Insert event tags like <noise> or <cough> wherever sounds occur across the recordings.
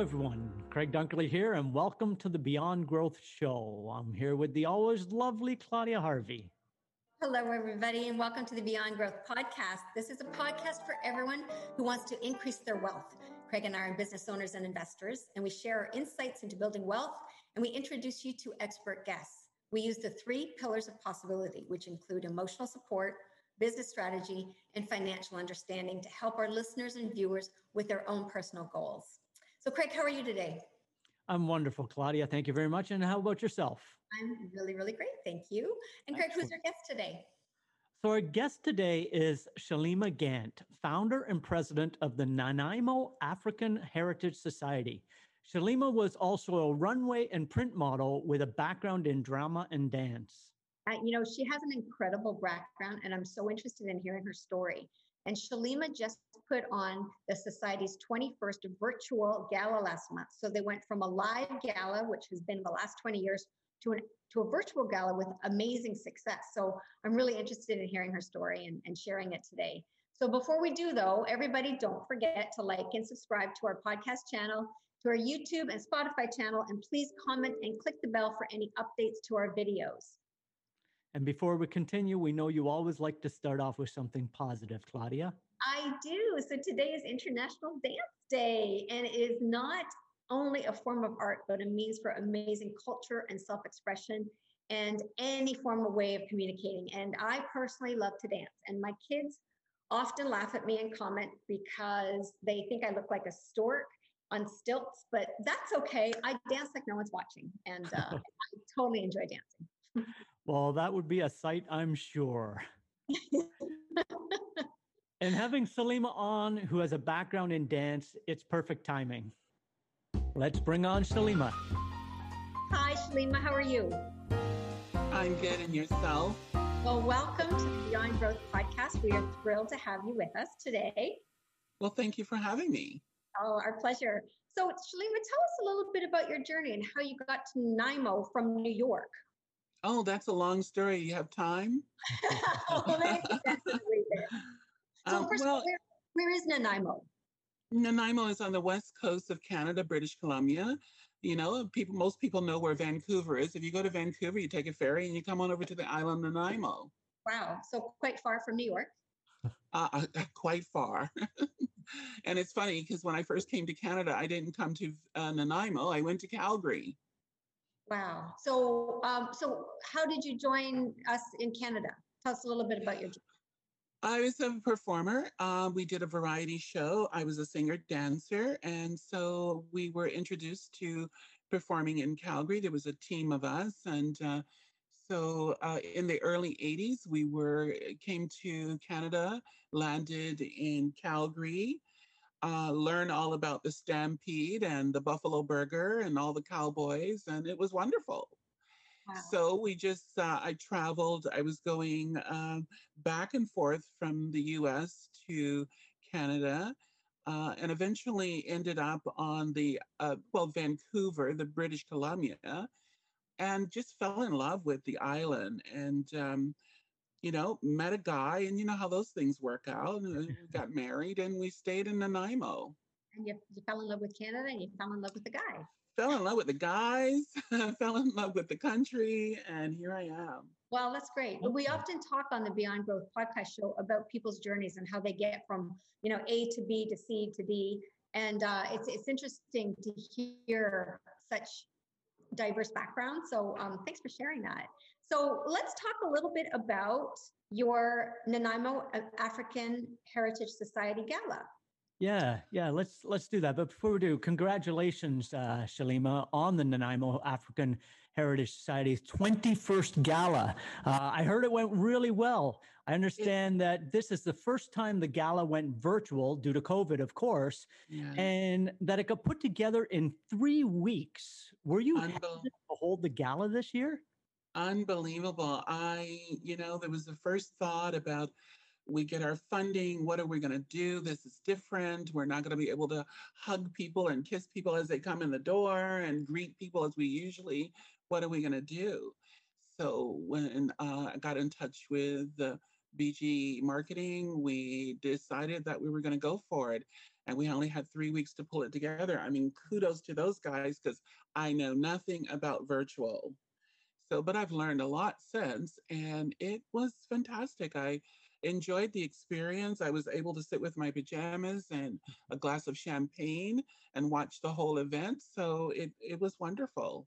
everyone. Craig Dunkerley here, and welcome to the Beyond Growth Show. I'm here with the always lovely Claudia Harvey. Hello, everybody, and welcome to the Beyond Growth podcast. This is a podcast for everyone who wants to increase their wealth. Craig and I are business owners and investors, and we share our insights into building wealth, and we introduce you to expert guests. We use the three pillars of possibility, which include emotional support, business strategy, and financial understanding to help our listeners and viewers with their own personal goals. So, Craig, how are you today? I'm wonderful, Claudia. Thank you very much. And how about yourself? I'm really, really great. Thank you. And Craig, Excellent. who's our guest today? So, our guest today is Shalema Gantt, founder and president of the Nanaimo African Heritage Society. Shalema was also a runway and print model with a background in drama and dance. Uh, you know, she has an incredible background, and I'm so interested in hearing her story. And Shalema just put on the Society's 21st virtual gala last month. So they went from a live gala, which has been the last 20 years, to, an, to a virtual gala with amazing success. So I'm really interested in hearing her story and, and sharing it today. So before we do, though, everybody don't forget to like and subscribe to our podcast channel, to our YouTube and Spotify channel, and please comment and click the bell for any updates to our videos. And before we continue, we know you always like to start off with something positive, Claudia. I do. So today is International Dance Day, and it is not only a form of art, but a means for amazing culture and self expression and any form of way of communicating. And I personally love to dance, and my kids often laugh at me and comment because they think I look like a stork on stilts, but that's okay. I dance like no one's watching, and uh, <laughs> I totally enjoy dancing. Well, that would be a sight, I'm sure. <laughs> and having Salima on, who has a background in dance, it's perfect timing. Let's bring on Salima. Hi, Salima. How are you? I'm good. And yourself? Well, welcome to the Beyond Growth podcast. We are thrilled to have you with us today. Well, thank you for having me. Oh, our pleasure. So, Shalema, tell us a little bit about your journey and how you got to Nanaimo from New York. Oh, that's a long story. You have time? <laughs> well, <laughs> so, um, first well, all, where, where is Nanaimo? Nanaimo is on the west coast of Canada, British Columbia. You know, people, most people know where Vancouver is. If you go to Vancouver, you take a ferry and you come on over to the island Nanaimo. Wow, so quite far from New York. Uh, uh, uh quite far. <laughs> and it's funny because when I first came to Canada, I didn't come to uh, Nanaimo. I went to Calgary. Wow. So, um, so how did you join us in Canada? Tell us a little bit about your. I was a performer. Uh, we did a variety show. I was a singer dancer, and so we were introduced to performing in Calgary. There was a team of us, and uh, so uh, in the early '80s, we were came to Canada, landed in Calgary, uh, learn all about the Stampede and the Buffalo Burger and all the cowboys, and it was wonderful. So we just, uh, I traveled, I was going um, back and forth from the US to Canada. Uh, and eventually ended up on the, uh, well, Vancouver, the British Columbia, and just fell in love with the island. And um, you know, met a guy, and you know how those things work out. And got married, and we stayed in Nanaimo. And you, you fell in love with Canada, and you fell in love with the guy. Fell in love with the guys, <laughs> fell in love with the country, and here I am. Well, that's great. We often talk on the Beyond Growth podcast show about people's journeys and how they get from, you know, A to B to C to D. And uh, it's it's interesting to hear such diverse background. So um, thanks for sharing that. So let's talk a little bit about your Nanaimo African Heritage Society Gala. Yeah, yeah, let's let's do that. But before we do, congratulations, uh, Shalema, on the Nanaimo African Heritage Society's 21st gala. Uh, I heard it went really well. I understand that this is the first time the gala went virtual due to COVID, of course, yeah. and that it got put together in three weeks. Were you Unbel- to hold the gala this year? Unbelievable. I, you know, there was the first thought about we get our funding. What are we going to do? This is different. We're not going to be able to hug people and kiss people as they come in the door and greet people as we usually. What are we going to do? So when uh, I got in touch with the BG marketing, we decided that we were going to go for it. And we only had three weeks to pull it together. I mean, kudos to those guys because I know nothing about virtual. So, but I've learned a lot since, and it was fantastic. I enjoyed the experience. I was able to sit with my pajamas and a glass of champagne and watch the whole event. So it, it was wonderful.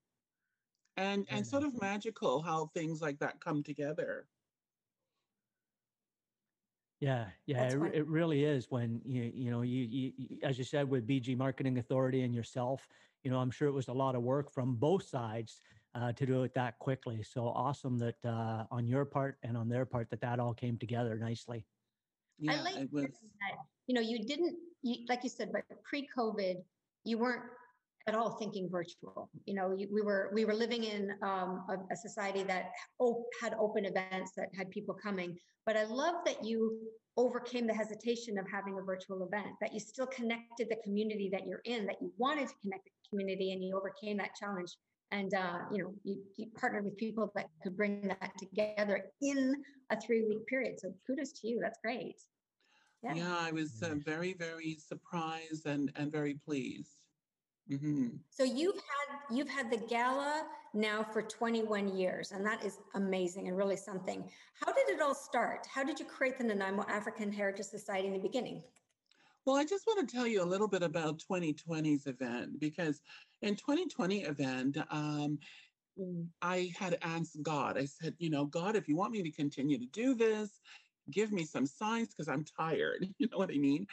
And and sort of magical how things like that come together. Yeah, yeah, it, it, really is when you you know you, you, you as you said with BG Marketing Authority and yourself, you know, I'm sure it was a lot of work from both sides uh, to do it that quickly. So awesome that uh, on your part and on their part that that all came together nicely. Yeah, I like was... that. You know, you didn't you, like you said, but pre-COVID, you weren't at all thinking virtual. You know, you, we were we were living in um, a, a, society that op- had open events that had people coming. But I love that you overcame the hesitation of having a virtual event. That you still connected the community that you're in. That you wanted to connect the community, and you overcame that challenge and uh, you know you, you, partnered with people that could bring that together in a three week period. So kudos to you. That's great. Yeah, yeah i was uh, very very surprised and and very pleased. Mm-hmm. so you've had you've had the gala now for 21 years and that is amazing and really something. How did it all start? How did you create the nanaimo african heritage society in the beginning? Well, I just want to tell you a little bit about 2020's event because in 2020 event, um, I had asked God. I said, you know, God, if you want me to continue to do this, give me some signs because I'm tired. <laughs> You know what I mean?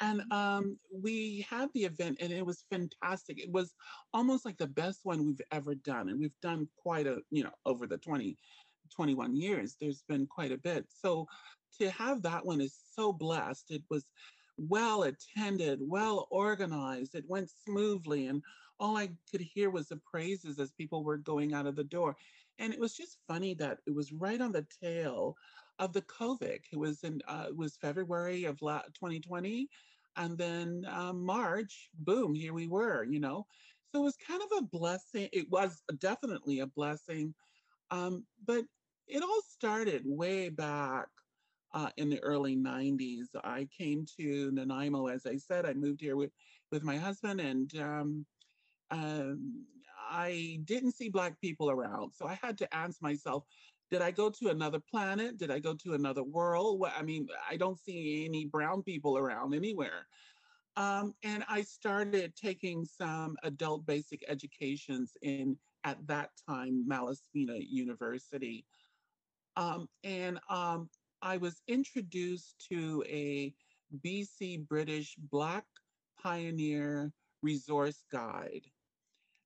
And um, we had the event, and it was fantastic. It was almost like the best one we've ever done, and we've done quite a, you know, over the 20, 21 years. There's been quite a bit. So to have that one is so blessed. It was well attended, well organized. It went smoothly. And all I could hear was the praises as people were going out of the door. And it was just funny that it was right on the tail of the COVID. It was in uh, it was February of 2020, and then um, March, boom, here we were. You know, so it was kind of a blessing. It was definitely a blessing, um, but it all started way back uh, in the early 90s. I came to Nanaimo, as I said, I moved here with, with my husband, and um, um, I didn't see Black people around. So I had to ask myself, did I go to another planet? Did I go to another world? Well, I mean, I don't see any brown people around anywhere. Um, and I started taking some adult basic educations in, at that time, Malaspina University. Um, and um, I was introduced to a BC British Black Pioneer Resource Guide.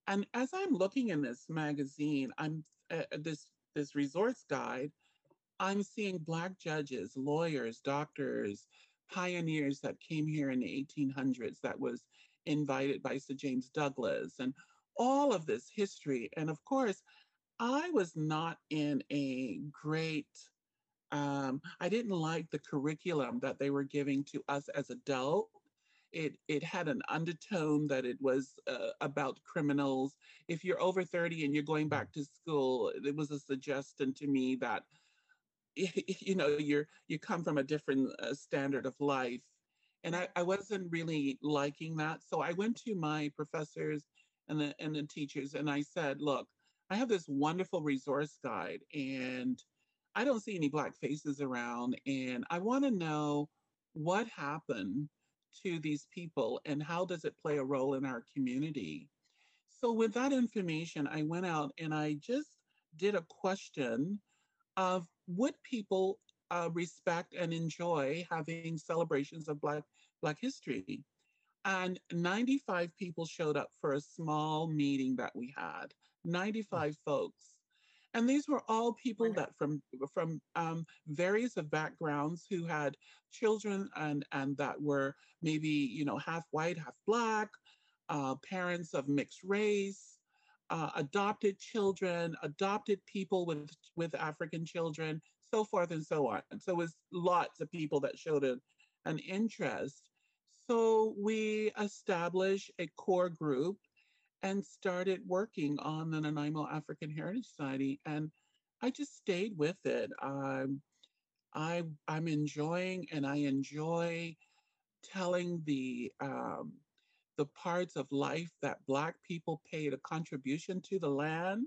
And as I'm looking in this magazine, I'm uh, this this resource guide, I'm seeing Black judges, lawyers, doctors, pioneers that came here in the 1800s that was invited by Sir James Douglas and all of this history. And of course, I was not in a great um, I didn't like the curriculum that they were giving to us as adults. It, it had an undertone that it was uh, about criminals. If you're over 30 and you're going back to school, it was a suggestion to me that <laughs> you know you're you come from a different uh, standard of life. And I, I wasn't really liking that. So i went to my professors and the and the teachers and i said look i have this wonderful resource guide and I don't see any Black faces around, and I want to know what happened to these people and how does it play a role in our community. So, with that information, I went out and I just did a question of would people uh, respect and enjoy having celebrations of Black Black history. And 95 people showed up for a small meeting that we had, 95 folks. And these were all people that from from um, various of backgrounds who had children and and that were maybe you know half white, half black, uh, parents of mixed race, uh, adopted children, adopted people with with African children, so forth and so on. And so it was lots of people that showed a, an interest. So we established a core group and started working on the Nanaimo African Heritage Society. And I just stayed with it. Um, I, I'm enjoying and I enjoy telling the um, the parts of life that Black people paid a contribution to the land,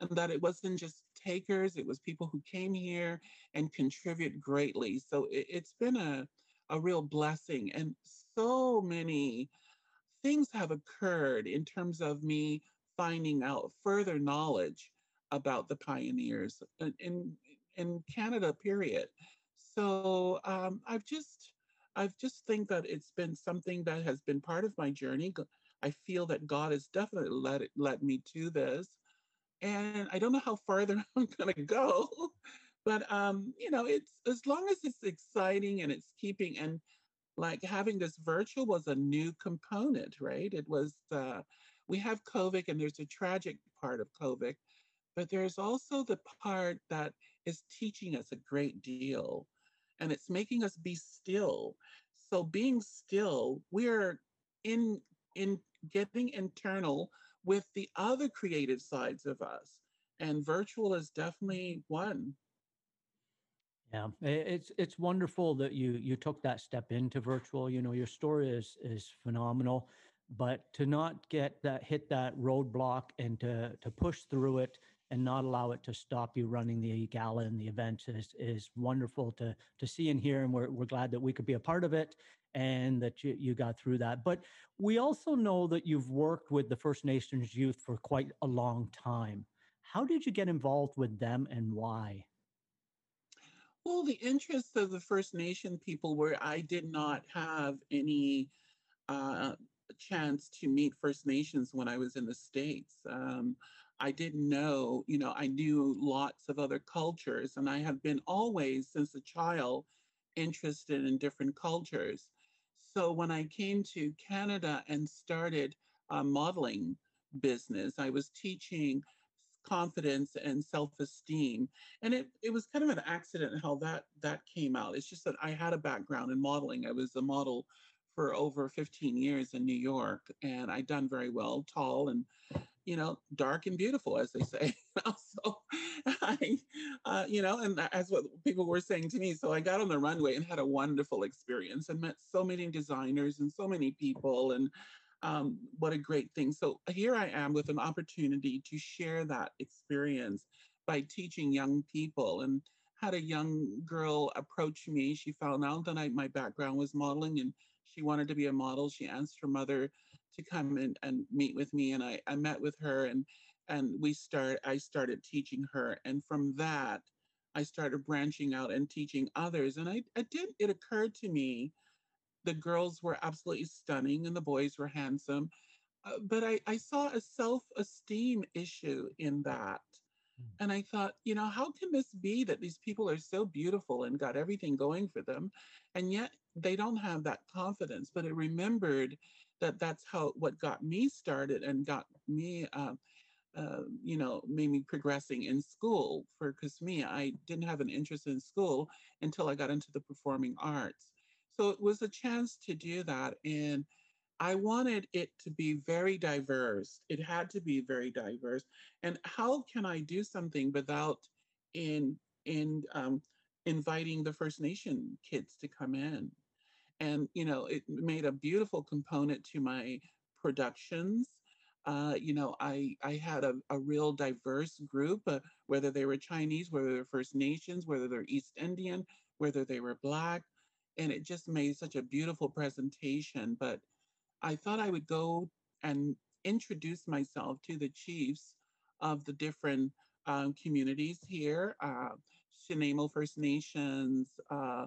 and that it wasn't just takers, it was people who came here and contribute greatly. So it, it's been a, a real blessing. And so many things have occurred in terms of me finding out further knowledge about the pioneers in in, Canada, period. So um, I've just I've just think that it's been something that has been part of my journey. I feel that God has definitely led it, led me to this, and I don't know how further <laughs> I'm going to go, <laughs> but um, you know, it's as long as it's exciting and it's keeping and like having this virtual was a new component, right? It was, uh, we have COVID and there's a tragic part of COVID, but there's also the part that is teaching us a great deal and it's making us be still. So being still, we're in, in getting internal with the other creative sides of us. And virtual is definitely one. Yeah, it's it's wonderful that you you took that step into virtual. You know, your story is is phenomenal, but to not get that hit that roadblock and to to push through it and not allow it to stop you running the gala and the events is is wonderful to to see and hear. And we're we're glad that we could be a part of it and that you, you got through that. But we also know that you've worked with the First Nations youth for quite a long time. How did you get involved with them and why? Well, the interests of the First Nation people where I did not have any uh, chance to meet First Nations when I was in the States. Um, I didn't know, you know, I knew lots of other cultures, and I have been always, since a child, interested in different cultures. So when I came to Canada and started a modeling business, I was teaching confidence and self-esteem and it, it was kind of an accident how that that came out. It's just that i had a background in modeling. I was a model for over 15 years in new york and i done very well tall and you know dark and beautiful as they say <laughs> so i uh, you know and as what people were saying to me so i got on the runway and had a wonderful experience and met so many designers and so many people and um, what a great thing. So here I am with an opportunity to share that experience by teaching young people and had a young girl approach me. She found out that I, my background was modeling and she wanted to be a model. She asked her mother to come in and meet with me and I, I met with her and and we start I started teaching her and from that I started branching out and teaching others and I, I did it occurred to me the girls were absolutely stunning and the boys were handsome. Uh, but I, I saw a self esteem issue in that. Hmm. And I thought, you know, how can this be that these people are so beautiful and got everything going for them, and yet they don't have that confidence? But I remembered that that's how what got me started and got me, uh, uh, you know, made me progressing in school. For because me, I didn't have an interest in school until I got into the performing arts. So it was a chance to do that. And I wanted it to be very diverse. It had to be very diverse. And how can I do something without in in um, inviting the First Nation kids to come in? And you know, it made a beautiful component to my productions. Uh, you know, I I had a, a real diverse group, uh, whether they were Chinese, whether they're First Nations, whether they're East Indian, whether they were Black, and it just made such a beautiful presentation. But I thought I would go and introduce myself to the chiefs of the different um, communities here, uh, First Nations, uh,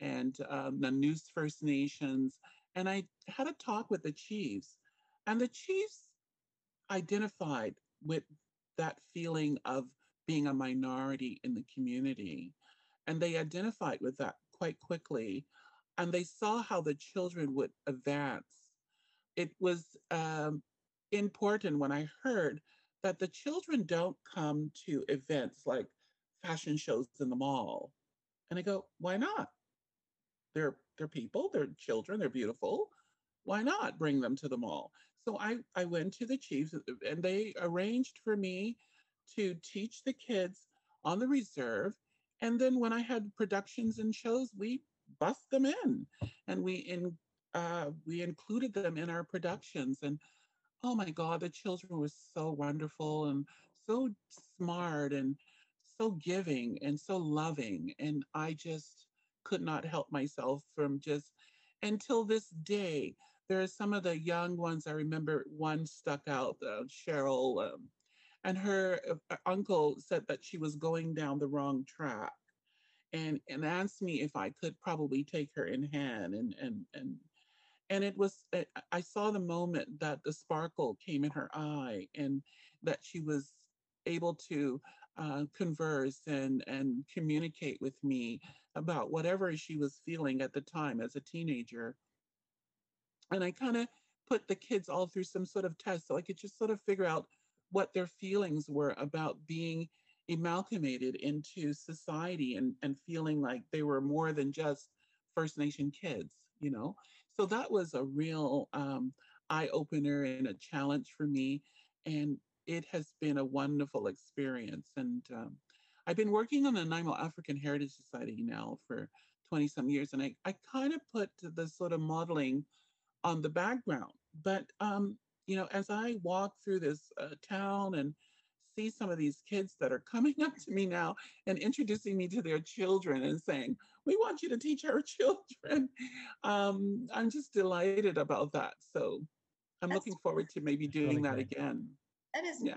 and um, First Nations. And I had a talk with the chiefs, and the chiefs identified with that feeling of being a minority in the community. And they identified with that quite quickly. And they saw how the children would advance. It was um, important when I heard that the children don't come to events like fashion shows in the mall. And I go, why not? They're they're people, they're children, they're beautiful. Why not bring them to the mall? So I, I went to the chiefs and they arranged for me to teach the kids on the reserve. And then when I had productions and shows, we bust them in and we in uh, we included them in our productions. And oh my God, the children were so wonderful and so smart and so giving and so loving. And I just could not help myself from just until this day. There are some of the young ones. I remember one stuck out, uh, Cheryl, um, and her uh, uncle said that she was going down the wrong track, and and asked me if I could probably take her in hand, and and and and it was uh, I saw the moment that the sparkle came in her eye, and that she was able to uh, converse and and communicate with me about whatever she was feeling at the time as a teenager. And I kind of put the kids all through some sort of test so I could just sort of figure out what their feelings were about being amalgamated into society and, and feeling like they were more than just First Nation kids, you know? So that was a real um, eye opener and a challenge for me. And it has been a wonderful experience. And um, I've been working on the Nanaimo African Heritage Society now for 20 some years, and I, I kind of put the sort of modeling on the background. But, um, you know, as I walk through this uh, town and see some of these kids that are coming <laughs> up to me now and introducing me to their children and saying, We want you to teach our <laughs> children. Um, I'm just delighted about that. So I'm That's looking forward to maybe doing really that great. again. That is yeah.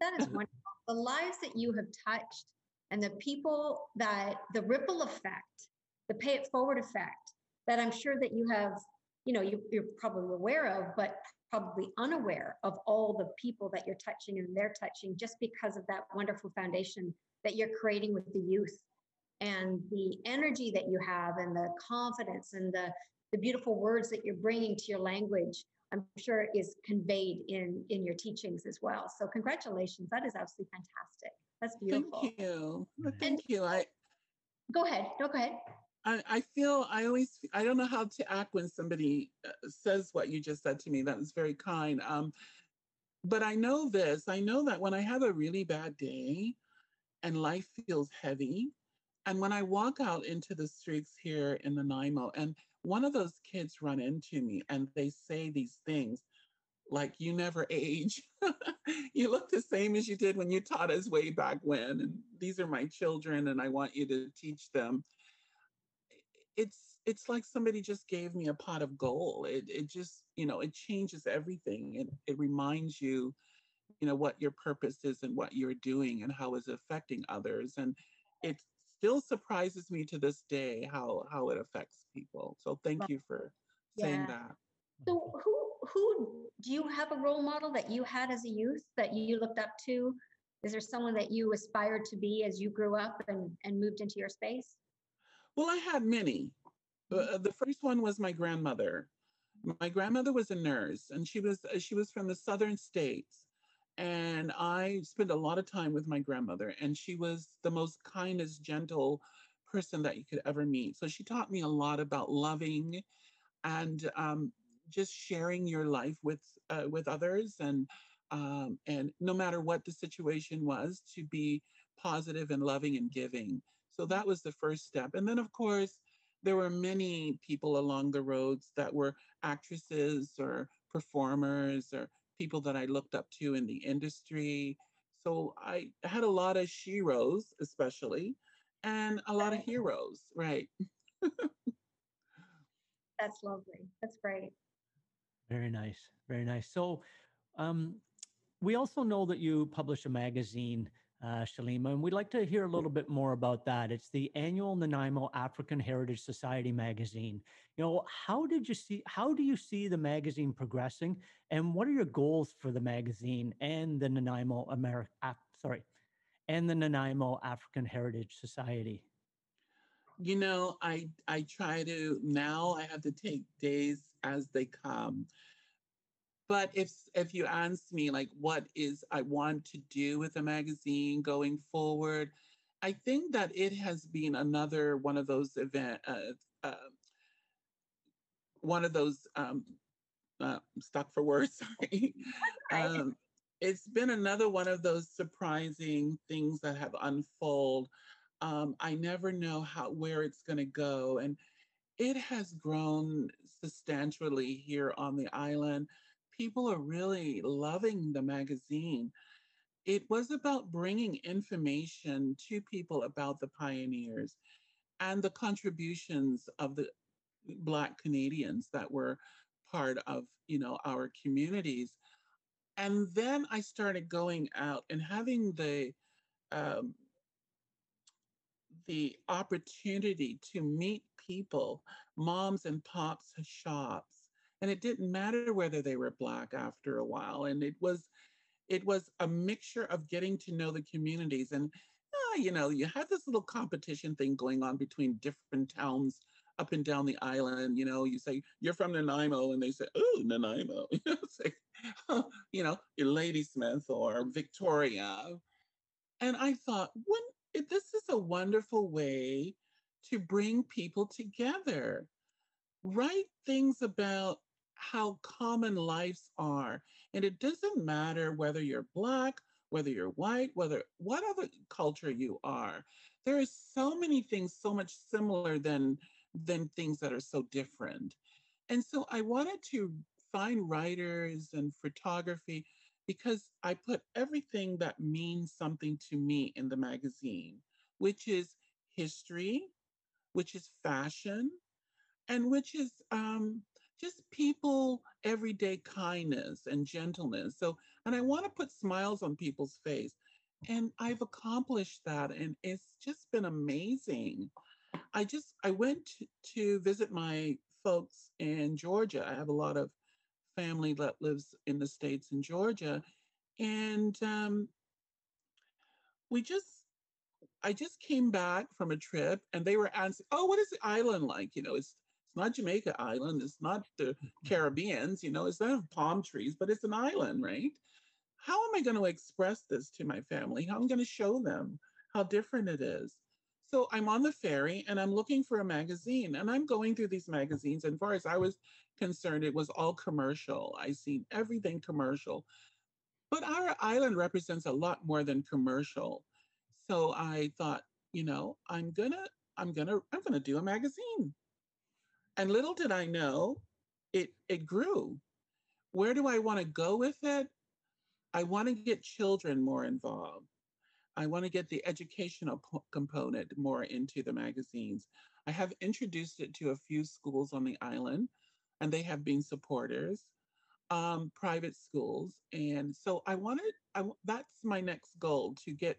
that is wonderful. The lives that you have touched and the people that the ripple effect, the pay it forward effect that I'm sure that you have, you know, you, you're probably aware of, but probably unaware of all the people that you're touching and they're touching just because of that wonderful foundation that you're creating with the youth and the energy that you have and the confidence and the the beautiful words that you're bringing to your language I'm sure is conveyed in in your teachings as well. So congratulations, that is absolutely fantastic. That's beautiful. Thank you. Thank and, you. I go ahead. No, go ahead. I, I feel I always I don't know how to act when somebody uh, says what you just said to me. That was very kind. Um, but I know this. I know that when I have a really bad day, and life feels heavy, and when I walk out into the streets here in the Nanaimo, and one of those kids run into me and they say these things like you never age <laughs> you look the same as you did when you taught us way back when and these are my children and i want you to teach them it's it's like somebody just gave me a pot of gold it, it just you know it changes everything it, it reminds you you know what your purpose is and what you're doing and how it's affecting others and it still surprises me to this day how how it affects people. So thank you for saying yeah. that. So who who do you have a role model that you had as a youth that you looked up to? Is there someone that you aspired to be as you grew up and, and moved into your space? Well, I had many. Mm-hmm. Uh, the first one was my grandmother. My grandmother was a nurse, and she was she was from the southern states, and I spent a lot of time with my grandmother, and she was the most kindest, gentle person that you could ever meet. So she taught me a lot about loving and um, just sharing your life with uh, with others, and um, and no matter what the situation was, to be positive and loving and giving. So that was the first step, and then of course there were many people along the roads that were actresses or performers or people that I looked up to in the industry. So I had a lot of sheroes, especially, and a lot of heroes, right? That's lovely. That's great. Very nice. Very nice. So, um, we also know that you publish a magazine uh, Shalema, and we'd like to hear a little bit more about that. It's the annual Nanaimo African Heritage Society magazine. You know, how did you see? How do you see the magazine progressing, and what are your goals for the magazine and the Nanaimo America? sorry, and the Nanaimo African Heritage Society? You know, I I try to now. I have to take days as they come but if if you ask me like what is I want to do with the magazine going forward, I think that it has been another one of those event, uh, uh, one of those um, uh, stuck for words. <laughs> Sorry. um, it's been another one of those surprising things that have unfolded. Um, I never know how where it's going to go, and it has grown substantially here on the island people are really loving the magazine. It was about bringing information to people about the pioneers and the contributions of the Black Canadians that were part of, you know, our communities. And then I started going out and having the um, the opportunity to meet people, moms and pops shops, and it didn't matter whether they were black after a while and it was it was a mixture of getting to know the communities and uh, you know you had this little competition thing going on between different towns up and down the island you know you say you're from nanaimo and they say oh nanaimo <laughs> you know say <laughs> you know you're ladysmith or victoria. And i thought when this is a wonderful way to bring people together. Write things about how common lives are. And it doesn't matter whether you're Black, whether you're white, whether what other culture you are. There is so many things so much similar than than things that are so different. And so I wanted to find writers and photography because I put everything that means something to me in the magazine, which is history, which is fashion, and which is um, just people everyday kindness and gentleness. So and i want to put smiles on people's face and i've accomplished that and it's just been amazing. I just i went to, visit my folks in georgia. I have a lot of family that lives in the states in georgia and um, we just i just came back from a trip and they were asking oh what is the island like? You know it's not Jamaica Island. It's not the mm-hmm. Caribbeans. You know, it's not palm trees, but it's an island, right? How am I going to express this to my family? How am I going to show them how different it is? So I'm on the ferry and I'm looking for a magazine and I'm going through these magazines. And far as I was concerned, it was all commercial. I seen everything commercial. But our island represents a lot more than commercial. So I thought, you know, I'm gonna, I'm gonna, I'm gonna do a magazine. And little did I know, it it grew. Where do I want to go with it? I want to get children more involved. I want to get the educational po- component more into the magazines. I have introduced it to a few schools on the island, and they have been supporters, um, private schools. And so I wanted, I, that's my next goal to get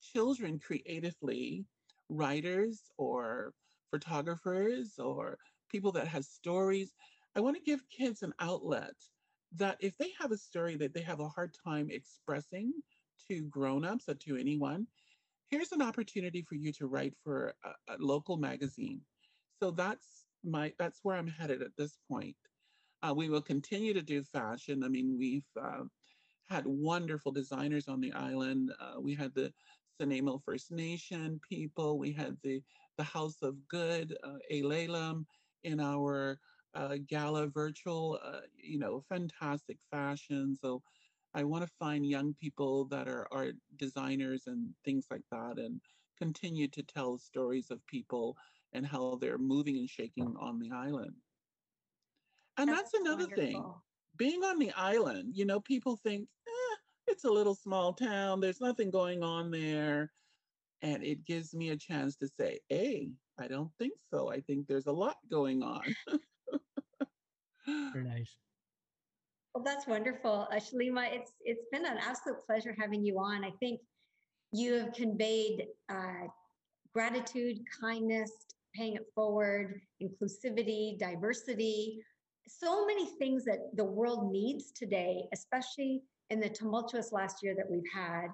children creatively, writers or photographers or people that have stories. I want to give kids an outlet that if they have a story that they have a hard time expressing to grown-ups or to anyone, here's an opportunity for you to write for a, a local magazine. So that's my that's where I'm headed at this point. Uh, we will continue to do fashion. I mean, we've uh, had wonderful designers on the island. Uh, we had the Nanaimo First Nation people. We had the the House of Good, uh, in our uh, gala virtual, uh, you know, fantastic fashion. So I want to find young people that are art designers and things like that and continue to tell stories of people and how they're moving and shaking on the island. And that's, that's another wonderful. thing. Being on the island, you know, people think, eh, it's a little small town, there's nothing going on there. And it gives me a chance to say, hey, I don't think so. I think there's a lot going on. Very nice. Well, that's wonderful, uh, Shalema. It's it's been an absolute pleasure having you on. I think You have conveyed uh, gratitude, kindness, paying it forward, inclusivity, diversity, so many things that the world needs today, especially in the tumultuous last year that we've had.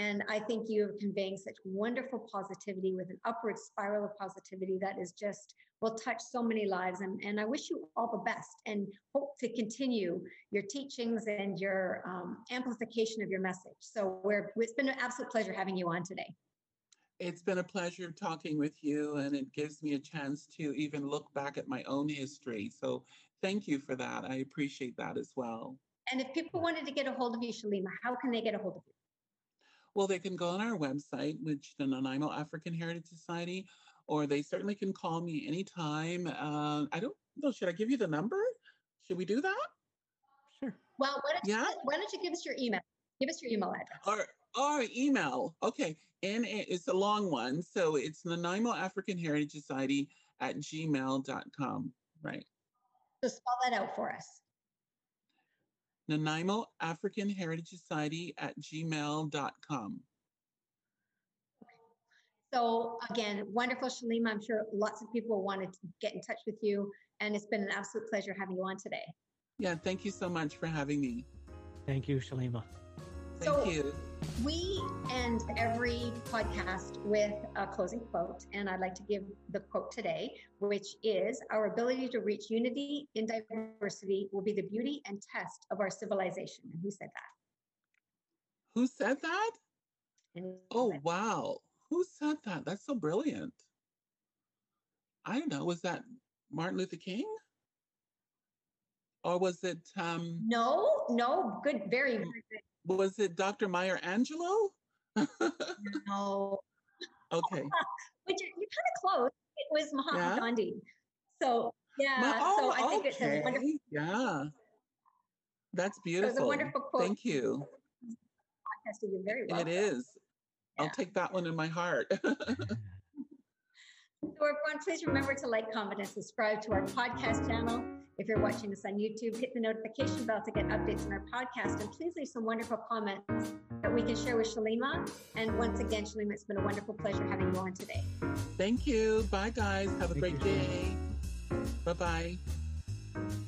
And I think you are conveying such wonderful positivity with an upward spiral of positivity that is just will touch so many lives. And, and I wish you all the best and hope to continue your teachings and your um, amplification of your message. So we're, it's been an absolute pleasure having you on today. It's been a pleasure talking with you, and it gives me a chance to even look back at my own history. So thank you for that. I appreciate that as well. And if people wanted to get a hold of you, Shalema, how can they get a hold of you? Well, they can go on our website, which the Nanaimo African Heritage Society, or they certainly can call me anytime. Uh, I don't know. Should I give you the number? Should we do that? Sure. Well, why don't, yeah? you, why don't you give us your email? Give us your email address. Or, or email. Okay. And it's a long one. So it's Nanaimo African Heritage Society at gmail.com. Right. So spell that out for us. Nanaimo African Heritage Society at gmail.com. So again, wonderful, Shalema. I'm sure lots of people wanted to get in touch with you, and it's been an absolute pleasure having you on today. Yeah, thank you so much for having me. Thank you, Shalema. Thank so you. We end every podcast with a closing quote, and I'd like to give the quote today, which is Our ability to reach unity in diversity will be the beauty and test of our civilization. And who said that? Who said that? oh, wow. Who said that? That's so brilliant. I don't know. Was that Martin Luther King? Or was it um No, no, good, very, very good was it Dr. Maya Angelou? no. <laughs> Okay. <laughs> Which you're, you're kind of close. It was Mahatma yeah? Gandhi. So yeah. Oh, so I think okay. it's a wonderful. Yeah. That's beautiful. So wonderful quote. Thank you. Podcasting you very. It is. Yeah. I'll take that one in my heart. <laughs> so everyone, please remember to like, comment, and subscribe to our podcast channel. If you're watching us on YouTube, hit the notification bell to get updates on our podcast. And please leave some wonderful comments that we can share with Shalema. And once again, Shalema, it's been a wonderful pleasure having you on today. Thank you. Bye, guys. Have a Thank great you. day. Bye bye.